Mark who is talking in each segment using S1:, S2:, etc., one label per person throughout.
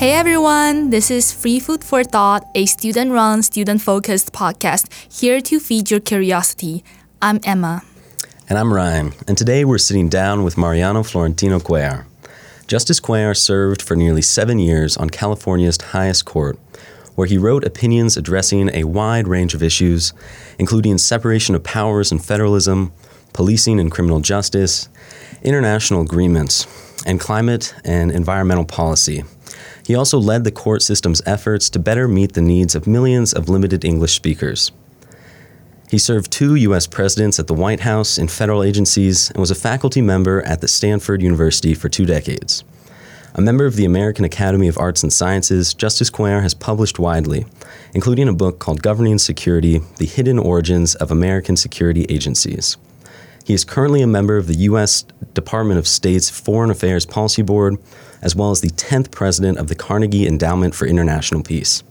S1: Hey everyone, this is Free Food for Thought, a student run, student focused podcast here to feed your curiosity. I'm Emma.
S2: And I'm Ryan, and today we're sitting down with Mariano Florentino Cuellar. Justice Cuellar served for nearly seven years on California's highest court, where he wrote opinions addressing a wide range of issues, including separation of powers and federalism, policing and criminal justice, international agreements, and climate and environmental policy. He also led the court system's efforts to better meet the needs of millions of limited English speakers. He served two U.S. presidents at the White House in federal agencies and was a faculty member at the Stanford University for two decades. A member of the American Academy of Arts and Sciences, Justice Cuellar has published widely, including a book called Governing Security The Hidden Origins of American Security Agencies. He is currently a member of the U.S. Department of State's Foreign Affairs Policy Board, as well as the 10th president of the Carnegie Endowment for International Peace.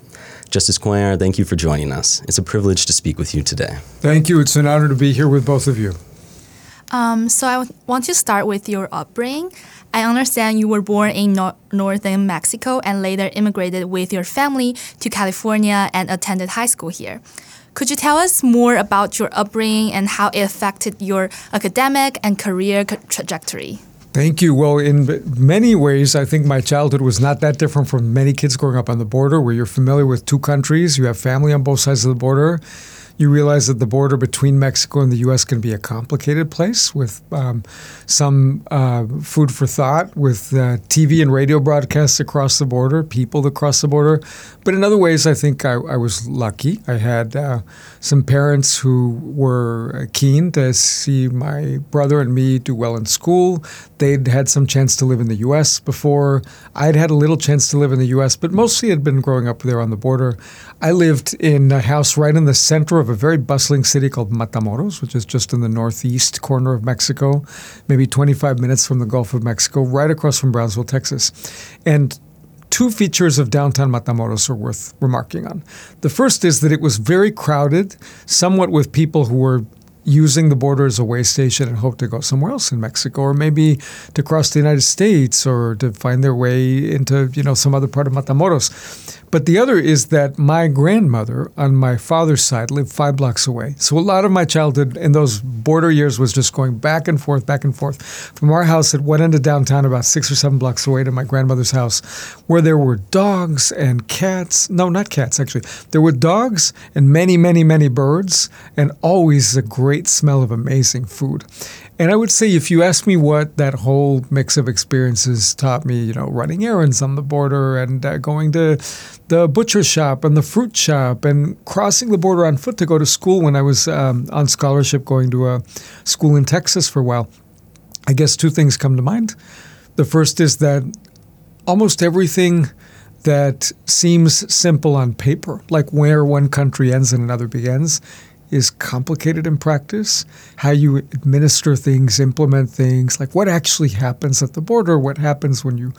S2: Justice Cuellar, thank you for joining us. It's a privilege to speak with you today.
S3: Thank you. It's an honor to be here with both of you.
S1: Um, so I w- want to start with your upbringing. I understand you were born in no- northern Mexico and later immigrated with your family to California and attended high school here. Could you tell us more about your upbringing and how it affected your academic and career trajectory?
S3: Thank you. Well, in many ways, I think my childhood was not that different from many kids growing up on the border, where you're familiar with two countries, you have family on both sides of the border. You realize that the border between Mexico and the U.S. can be a complicated place with um, some uh, food for thought, with uh, TV and radio broadcasts across the border, people across the border. But in other ways, I think I, I was lucky. I had uh, some parents who were keen to see my brother and me do well in school. They'd had some chance to live in the U.S. before. I'd had a little chance to live in the U.S., but mostly had been growing up there on the border. I lived in a house right in the center of a very bustling city called Matamoros, which is just in the northeast corner of Mexico, maybe 25 minutes from the Gulf of Mexico, right across from Brownsville, Texas. And two features of downtown Matamoros are worth remarking on. The first is that it was very crowded, somewhat with people who were using the border as a way station and hope to go somewhere else in Mexico or maybe to cross the United States or to find their way into, you know, some other part of Matamoros. But the other is that my grandmother on my father's side lived five blocks away. So a lot of my childhood in those border years was just going back and forth, back and forth from our house at one end of downtown, about six or seven blocks away, to my grandmother's house, where there were dogs and cats. No, not cats, actually. There were dogs and many, many, many birds, and always a great smell of amazing food. And I would say, if you ask me what that whole mix of experiences taught me, you know, running errands on the border and uh, going to the butcher shop and the fruit shop and crossing the border on foot to go to school when I was um, on scholarship going to a school in Texas for a while, I guess two things come to mind. The first is that almost everything that seems simple on paper, like where one country ends and another begins, is complicated in practice. How you administer things, implement things, like what actually happens at the border, what happens when you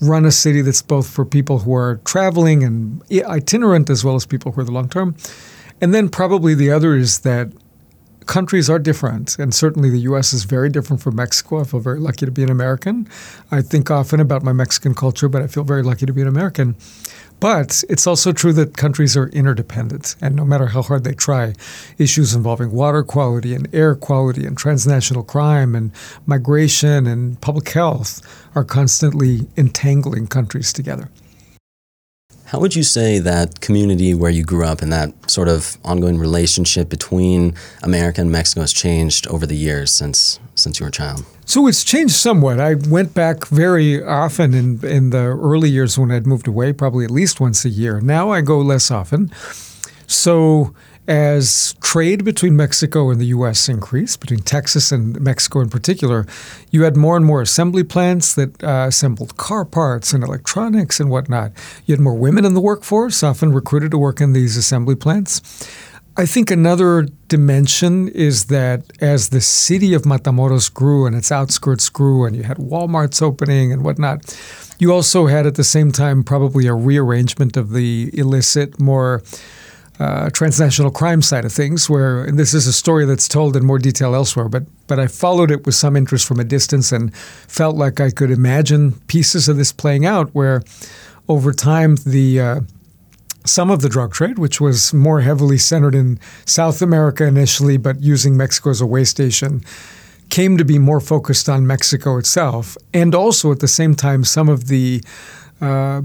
S3: run a city that's both for people who are traveling and itinerant as well as people who are the long term. And then probably the other is that countries are different, and certainly the U.S. is very different from Mexico. I feel very lucky to be an American. I think often about my Mexican culture, but I feel very lucky to be an American. But it's also true that countries are interdependent, and no matter how hard they try, issues involving water quality and air quality and transnational crime and migration and public health are constantly entangling countries together.
S2: How would you say that community where you grew up and that sort of ongoing relationship between America and Mexico has changed over the years since since you were a child?
S3: So it's changed somewhat. I went back very often in in the early years when I'd moved away, probably at least once a year. Now I go less often. So as trade between Mexico and the U.S. increased, between Texas and Mexico in particular, you had more and more assembly plants that uh, assembled car parts and electronics and whatnot. You had more women in the workforce, often recruited to work in these assembly plants. I think another dimension is that as the city of Matamoros grew and its outskirts grew, and you had Walmarts opening and whatnot, you also had at the same time probably a rearrangement of the illicit, more uh, transnational crime side of things, where this is a story that's told in more detail elsewhere, but but I followed it with some interest from a distance and felt like I could imagine pieces of this playing out where over time, the uh, some of the drug trade, which was more heavily centered in South America initially, but using Mexico as a way station, came to be more focused on Mexico itself, and also at the same time, some of the uh,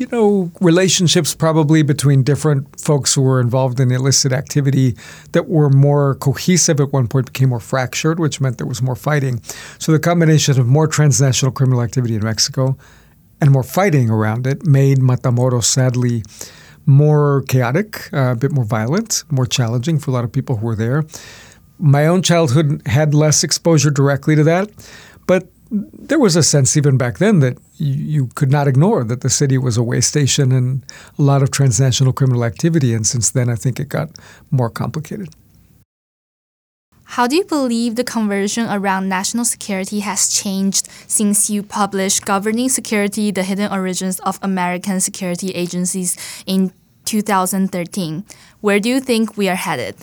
S3: you know, relationships probably between different folks who were involved in illicit activity that were more cohesive at one point became more fractured, which meant there was more fighting. So the combination of more transnational criminal activity in Mexico and more fighting around it made Matamoros sadly more chaotic, uh, a bit more violent, more challenging for a lot of people who were there. My own childhood had less exposure directly to that, but there was a sense even back then that you, you, could not ignore that the city was a way station and a lot of transnational criminal activity. And since then, I think it got more complicated.
S1: How do you believe the conversion around national security has changed since you published Governing Security The Hidden Origins of American Security Agencies in 2013? Where do you think we are headed?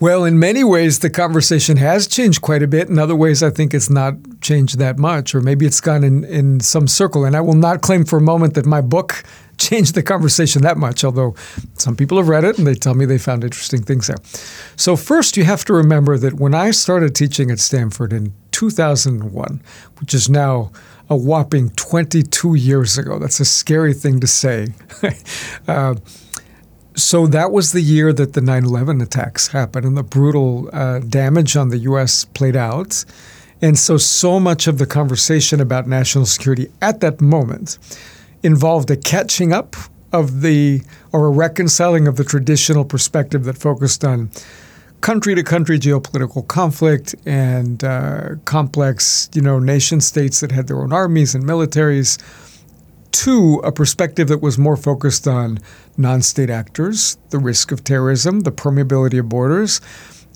S3: Well, in many ways, the conversation has changed quite a bit. In other ways, I think it's not changed that much, or maybe it's gone in, in some circle. And I will not claim for a moment that my book changed the conversation that much, although some people have read it and they tell me they found interesting things there. So, first, you have to remember that when I started teaching at Stanford in 2001, which is now a whopping 22 years ago, that's a scary thing to say. uh, so that was the year that the 9 11 attacks happened and the brutal uh, damage on the U.S. played out. And so, so much of the conversation about national security at that moment involved a catching up of the, or a reconciling of the traditional perspective that focused on country to country geopolitical conflict and uh, complex, you know, nation states that had their own armies and militaries to a perspective that was more focused on non state actors, the risk of terrorism, the permeability of borders.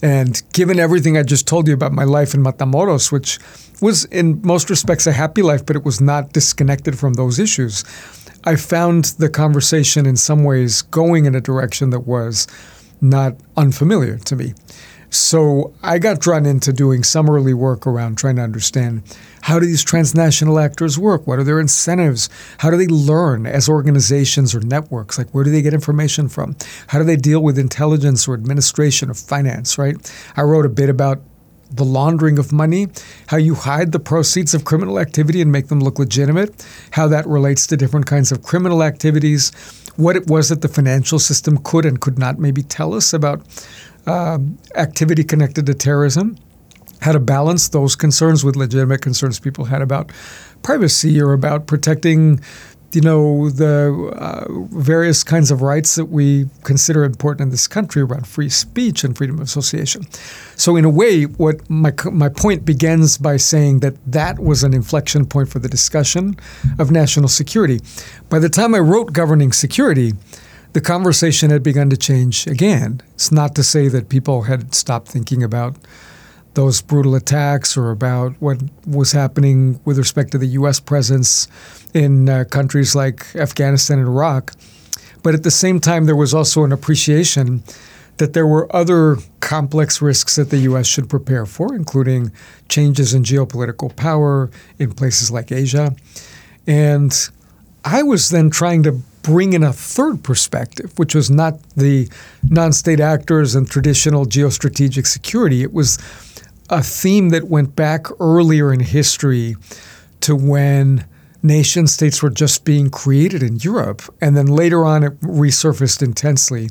S3: And given everything I just told you about my life in Matamoros, which was in most respects a happy life, but it was not disconnected from those issues, I found the conversation in some ways going in a direction that was not unfamiliar to me. So I got drawn into doing some early work around trying to understand how do these transnational actors work? What are their incentives? How do they learn as organizations or networks? Like, where do they get information from? How do they deal with intelligence or administration or finance, right? I wrote a bit about the laundering of money, how you hide the proceeds of criminal activity and make them look legitimate, how that relates to different kinds of criminal activities, what it was that the financial system could and could not maybe tell us about um, activity connected to terrorism, how to balance those concerns with legitimate concerns people had about privacy or about protecting you know the uh, various kinds of rights that we consider important in this country around free speech and freedom of association. So in a way, what my my point begins by saying that that was an inflection point for the discussion of national security. By the time I wrote governing security, the conversation had begun to change again. It's not to say that people had stopped thinking about those brutal attacks or about what was happening with respect to the U.S. presence in uh, countries like Afghanistan and Iraq. But at the same time, there was also an appreciation that there were other complex risks that the U.S. should prepare for, including changes in geopolitical power in places like Asia. And I was then trying to bring in a third perspective, which was not the non state actors and traditional geostrategic security. It was a theme that went back earlier in history to when nation states were just being created in Europe. And then later on, it resurfaced intensely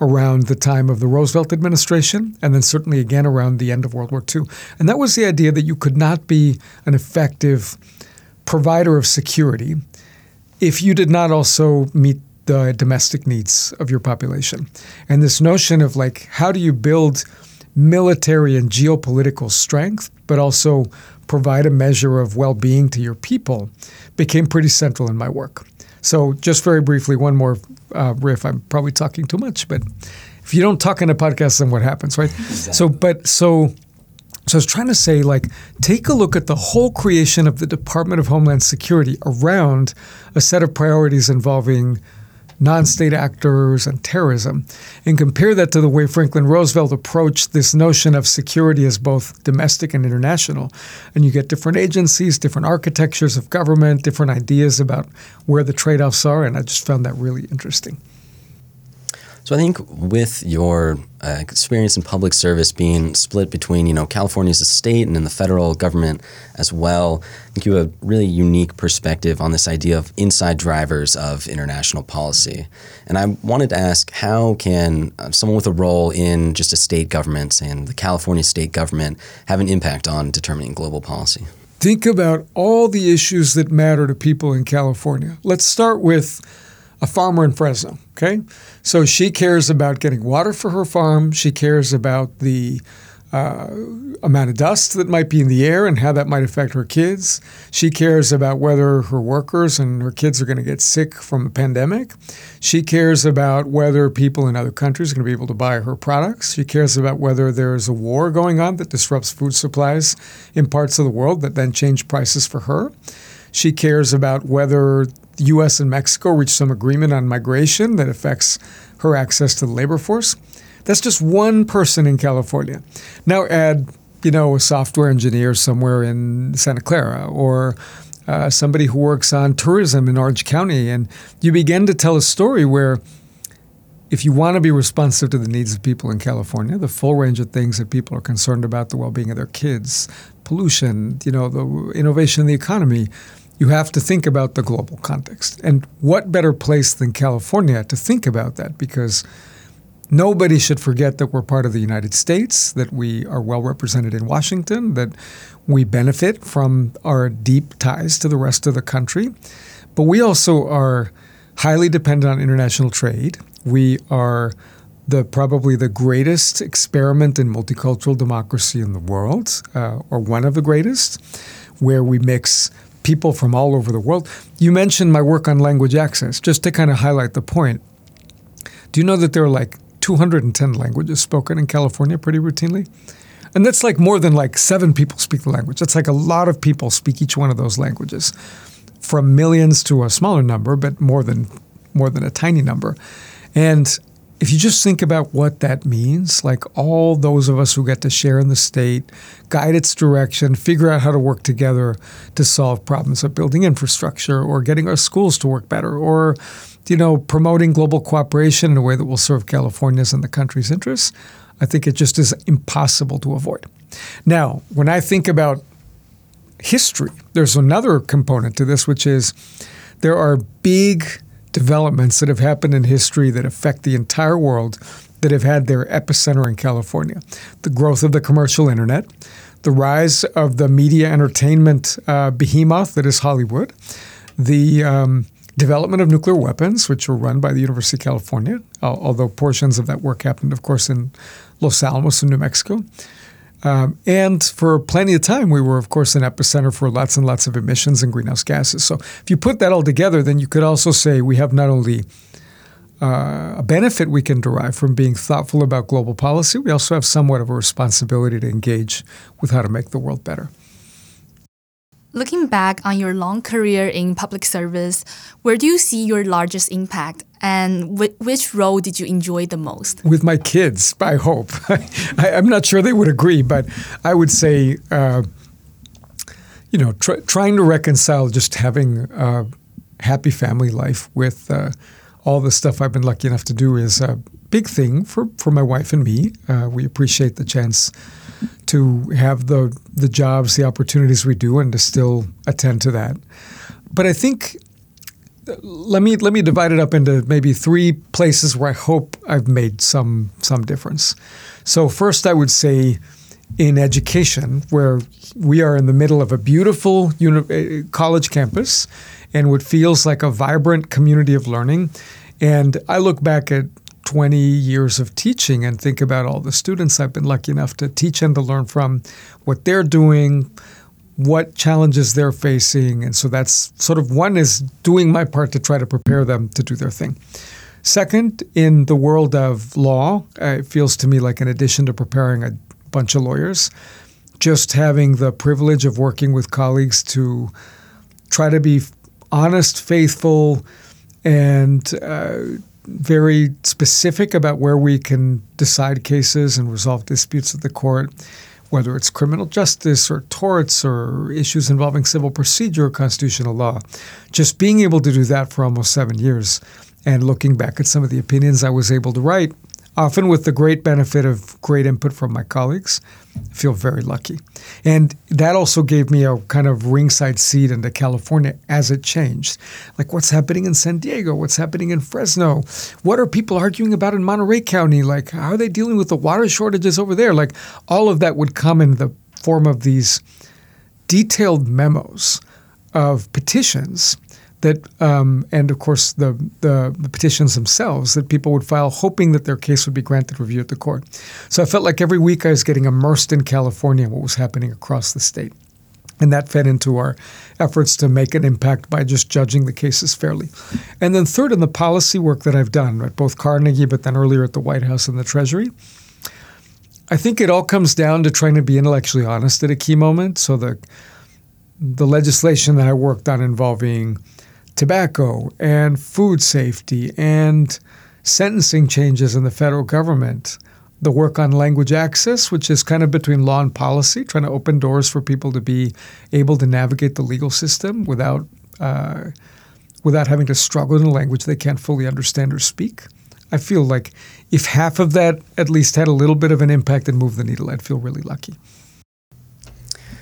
S3: around the time of the Roosevelt administration, and then certainly again around the end of World War II. And that was the idea that you could not be an effective provider of security if you did not also meet the domestic needs of your population. And this notion of like, how do you build military and geopolitical strength, but also provide a measure of well being to your people became pretty central in my work. So, just very briefly, one more uh, riff. I'm probably talking too much, but if you don't talk in a podcast, then what happens, right? Exactly. So, but so so I was trying to say, like, take a look at the whole creation of the Department of Homeland Security around a set of priorities involving non state actors, and terrorism. And compare that to the way Franklin Roosevelt approached this notion of security as both domestic and international. And you get different agencies, different architectures of government, different ideas about where the trade offs are. And I just found that really interesting.
S2: So I think with your uh, experience in public service being split between you know California as a state and in the federal government as well, I think you have a really unique perspective on this idea of inside drivers of international policy. And I wanted to ask, how can uh, someone with a role in just a state government and the California state government have an impact on determining global policy?
S3: Think about all the issues that matter to people in California. Let's start with a farmer in Fresno. Okay, so she cares about getting water for her farm. She cares about the uh, amount of dust that might be in the air and how that might affect her kids. She cares about whether her workers and her kids are going to get sick from a pandemic. She cares about whether people in other countries are going to be able to buy her products. She cares about whether there's a war going on that disrupts food supplies in parts of the world that then change prices for her. She cares about whether the U.S. and Mexico reach some agreement on migration that affects her access to the labor force. That's just one person in California. Now add, you know, a software engineer somewhere in Santa Clara or uh, somebody who works on tourism in Orange County, and you begin to tell a story where if you want to be responsive to the needs of people in California, the full range of things that people are concerned about, the well-being of their kids, pollution, you know, the innovation in the economy, you have to think about the global context. And what better place than California to think about that? Because nobody should forget that we're part of the United States, that we are well represented in Washington, that we benefit from our deep ties to the rest of the country. But we also are highly dependent on international trade. We are the probably the greatest experiment in multicultural democracy in the world, uh, or one of the greatest, where we mix people from all over the world. You mentioned my work on language access, just to kind of highlight the point. Do you know that there are like 210 languages spoken in California pretty routinely? And that's like more than like seven people speak the language. That's like a lot of people speak each one of those languages, from millions to a smaller number, but more than more than a tiny number. And if you just think about what that means, like all those of us who get to share in the state, guide its direction, figure out how to work together to solve problems of building infrastructure or getting our schools to work better or you know, promoting global cooperation in a way that will serve California's and the country's interests, I think it just is impossible to avoid. Now, when I think about history, there's another component to this, which is there are big developments that have happened in history that affect the entire world that have had their epicenter in California. The growth of the commercial internet, the rise of the media entertainment uh, behemoth that is Hollywood, the um, development of nuclear weapons, which were run by the University of California, although portions of that work happened, of course, in Los Alamos in New Mexico. Um, and for plenty of time, we were, of course, an epicenter for lots and lots of emissions and greenhouse gases. So if you put that all together, then you could also say we have not only uh, a benefit we can derive from being thoughtful about global policy, we also have somewhat of a responsibility to engage with how to make the world better.
S1: Looking back on your long career in public service, where do you see your largest impact and wh- which role did you enjoy the most?
S3: With my kids, I hope. I, am not sure they would agree, but I would say, uh, you know, tr- trying to reconcile just having a happy family life with uh, all the stuff I've been lucky enough to do is a big thing for, for my wife and me. Uh, we appreciate the chance to have the the jobs, the opportunities we do, and to still attend to that. But I think let me let me divide it up into maybe three places where I hope I've made some some difference. So first, I would say in education, where we are in the middle of a beautiful uni- eh, college campus and what feels like a vibrant community of learning. And I look back at 20 years of teaching and think about all the students I've been lucky enough to teach and to learn from, what they're doing, what challenges they're facing. And so that's sort of one is doing my part to try to prepare them to do their thing. Second, in the world of law, uh, it feels to me like in addition to preparing a bunch of lawyers, just having the privilege of working with colleagues to try to be honest, faithful, and uh, very specific about where we can decide cases and resolve disputes at the court, whether it's criminal justice or torts or issues involving civil procedure or constitutional law. Just being able to do that for almost seven years and looking back at some of the opinions I was able to write often with the great benefit of great input from my colleagues. I feel very lucky. And that also gave me a kind of ringside seat into California as it changed. Like what's happening in San Diego? What's happening in Fresno? What are people arguing about in Monterey County? Like, how are they dealing with the water shortages over there? Like, all of that would come in the form of these detailed memos of petitions that, um, and of course, the, the, the, petitions themselves that people would file, hoping that their case would be granted review at the court. So I felt like every week I was getting immersed in California and what was happening across the state. And that fed into our efforts to make an impact by just judging the cases fairly. And then, third, in the policy work that I've done at both Carnegie, but then earlier at the White House and the Treasury, I think it all comes down to trying to be intellectually honest at a key moment. So the the legislation that I worked on involving tobacco and food safety and sentencing changes in the federal government. The work on language access, which is kind of between law and policy, trying to open doors for people to be able to navigate the legal system without uh, without having to struggle in a language they can't fully understand or speak. I feel like if half of that at least had a little bit of an impact and moved the needle, I'd feel really lucky.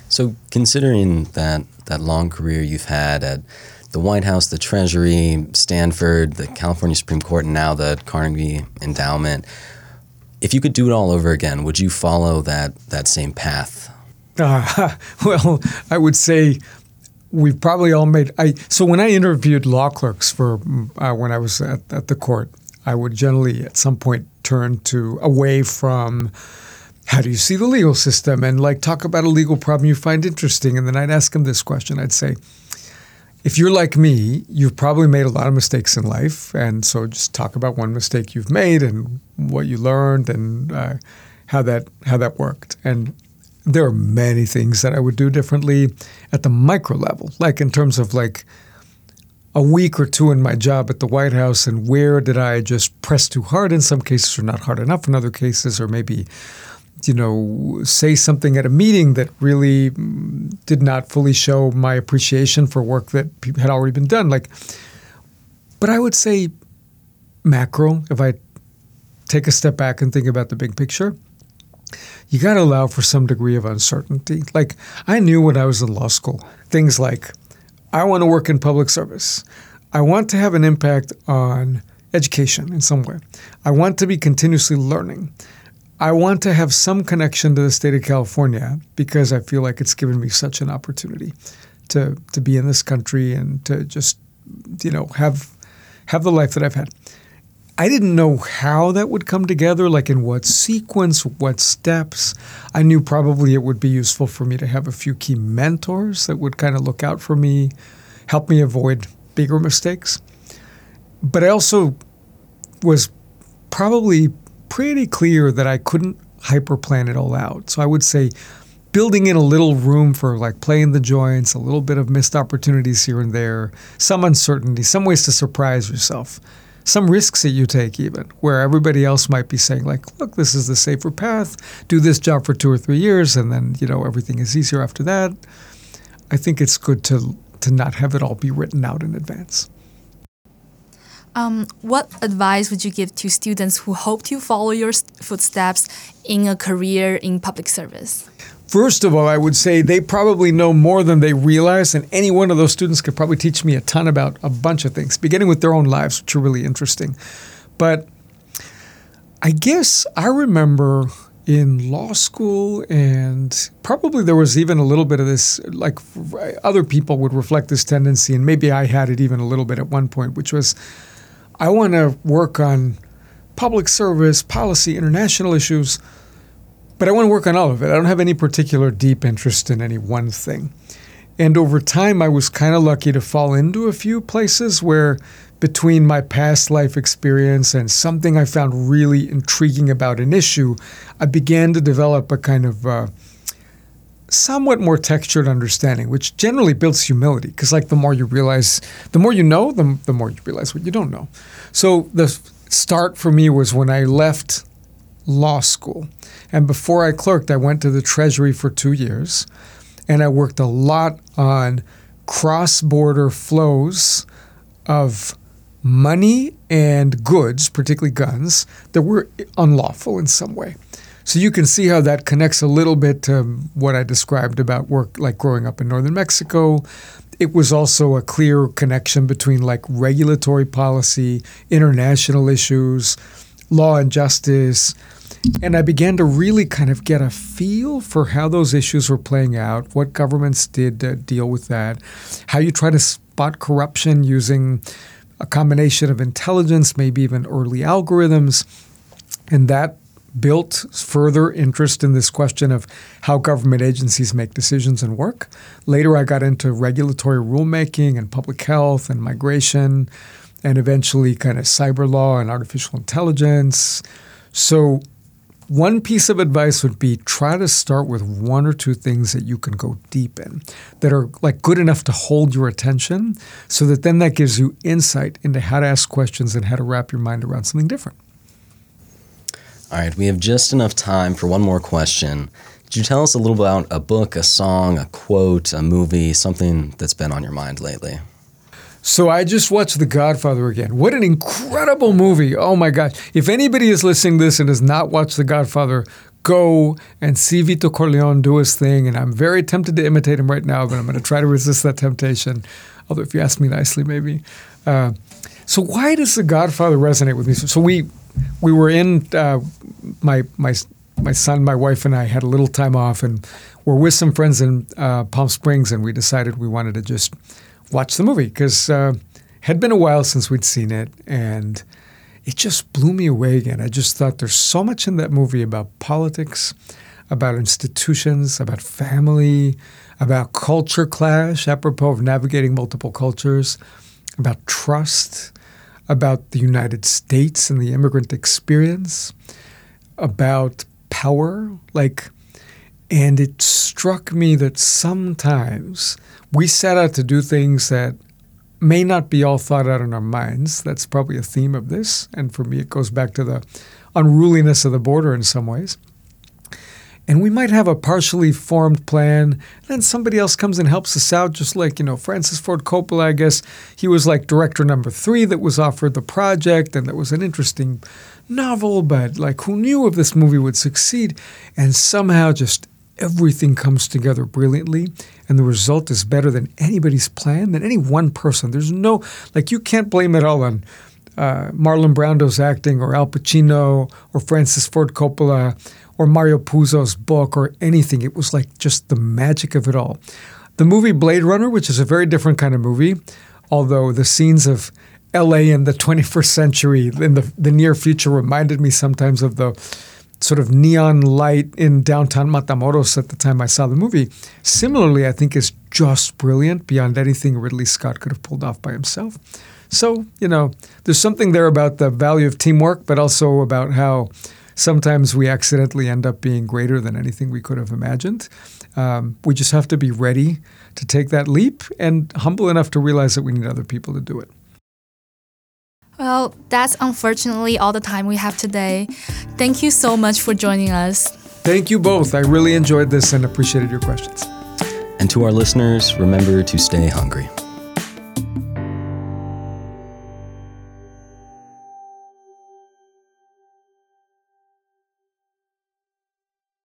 S2: So, considering that that long career you've had at the White House, the Treasury, Stanford, the California Supreme Court, and now the Carnegie Endowment. If you could do it all over again, would you follow that that same path?
S3: Uh, well, I would say we've probably all made. I so when I interviewed law clerks for uh, when I was at, at the court, I would generally at some point turn to away from how do you see the legal system and like talk about a legal problem you find interesting, and then I'd ask them this question. I'd say if you're like me, you've probably made a lot of mistakes in life, and so just talk about one mistake you've made and what you learned and uh, how that how that worked. And there are many things that I would do differently at the micro level, like in terms of like a week or two in my job at the White House, and where did I just press too hard in some cases, or not hard enough in other cases, or maybe you know, say something at a meeting that really mm, did not fully show my appreciation for work that had already been done. Like, but I would say macro, if I take a step back and think about the big picture, you got to allow for some degree of uncertainty. Like, I knew when I was in law school, things like, I want to work in public service. I want to have an impact on education in some way. I want to be continuously learning. I want to have some connection to the state of California because I feel like it's given me such an opportunity to to be in this country and to just you know have have the life that I've had. I didn't know how that would come together, like in what sequence, what steps. I knew probably it would be useful for me to have a few key mentors that would kind of look out for me, help me avoid bigger mistakes. But I also was probably pretty clear that I couldn't hyper plan it all out. So I would say building in a little room for like playing the joints, a little bit of missed opportunities here and there, some uncertainty, some ways to surprise yourself, some risks that you take even, where everybody else might be saying like, look, this is the safer path, do this job for two or three years, and then you know everything is easier after that. I think it's good to to not have it all be written out in advance.
S1: Um, what advice would you give to students who hope to follow your footsteps in a career in public service?
S3: First of all, I would say they probably know more than they realize, and any one of those students could probably teach me a ton about a bunch of things, beginning with their own lives, which are really interesting. But I guess I remember in law school, and probably there was even a little bit of this, like other people would reflect this tendency, and maybe I had it even a little bit at one point, which was I want to work on public service, policy, international issues, but I want to work on all of it. I don't have any particular deep interest in any one thing. And over time, I was kind of lucky to fall into a few places where, between my past life experience and something I found really intriguing about an issue, I began to develop a kind of uh, somewhat more textured understanding, which generally builds humility. Because like the more you realize, the more you know, the, the more you realize what you don't know. So the start for me was when I left law school. And before I clerked, I went to the Treasury for two years. And I worked a lot on cross border flows of money and goods, particularly guns, that were unlawful in some way. So you can see how that connects a little bit to what I described about work like growing up in northern Mexico. It was also a clear connection between like regulatory policy, international issues, law and justice. And I began to really kind of get a feel for how those issues were playing out, what governments did to deal with that, how you try to spot corruption using a combination of intelligence, maybe even early algorithms. And that built further interest in this question of how government agencies make decisions and work. Later, I got into regulatory rulemaking and public health and migration, and eventually, kind of cyber law and artificial intelligence. So, one piece of advice would be try to start with one or two things that you can go deep in that are like good enough to hold your attention so that then that gives you insight into how to ask questions and how to wrap your mind around something different.
S2: All right, we have just enough time for one more question. Could you tell us a little about a book, a song, a quote, a movie, something that's been on your mind lately?
S3: So I just watched The Godfather again. What an incredible movie. Oh my gosh. If anybody is listening to this and has not watched The Godfather, go and see Vito Corleone do his thing. And I'm very tempted to imitate him right now, but I'm going to try to resist that temptation. Although, if you ask me nicely, maybe. Uh, so why does The Godfather resonate with me? So we we were in uh, my my my son, my wife, and I had a little time off, and we're with some friends in uh, Palm Springs, and we decided we wanted to just watch the movie because uh, had been a while since we'd seen it, and it just blew me away again. I just thought there's so much in that movie about politics, about institutions, about family, about culture clash, apropos of navigating multiple cultures, about trust about the United States and the immigrant experience, about power, like and it struck me that sometimes we set out to do things that may not be all thought out in our minds. That's probably a theme of this. And for me, it goes back to the unruliness of the border in some ways and we might have a partially formed plan. Then somebody else comes and helps us out, just like, you know, Francis Ford Coppola, I guess he was like director number three that was offered the project, and that was an interesting novel, but like who knew if this movie would succeed? And somehow just everything comes together brilliantly, and the result is better than anybody's plan, than any one person. There's no, like, you can't blame it all on uh, Marlon Brando's acting or Al Pacino or Francis Ford Coppola or Mario Puzo's book or anything. It was like just the magic of it all. The movie Blade Runner, which is a very different kind of movie, although the scenes of LA in the 21st century in the, the near future reminded me sometimes of the sort of neon light in downtown Matamoros at the time I saw the movie. Similarly, I think is just brilliant beyond anything Ridley Scott could have pulled off by himself. So, you know, there's something there about the value of teamwork, but also about how sometimes we accidentally end up being greater than anything we could have imagined. Um, we just have to be ready to take that leap and humble enough to realize that we need other people to do it.
S1: Well, that's unfortunately all the time we have today. Thank you so much for joining us.
S3: Thank you both. I really enjoyed this and appreciated your questions.
S2: And to our listeners, remember to stay hungry.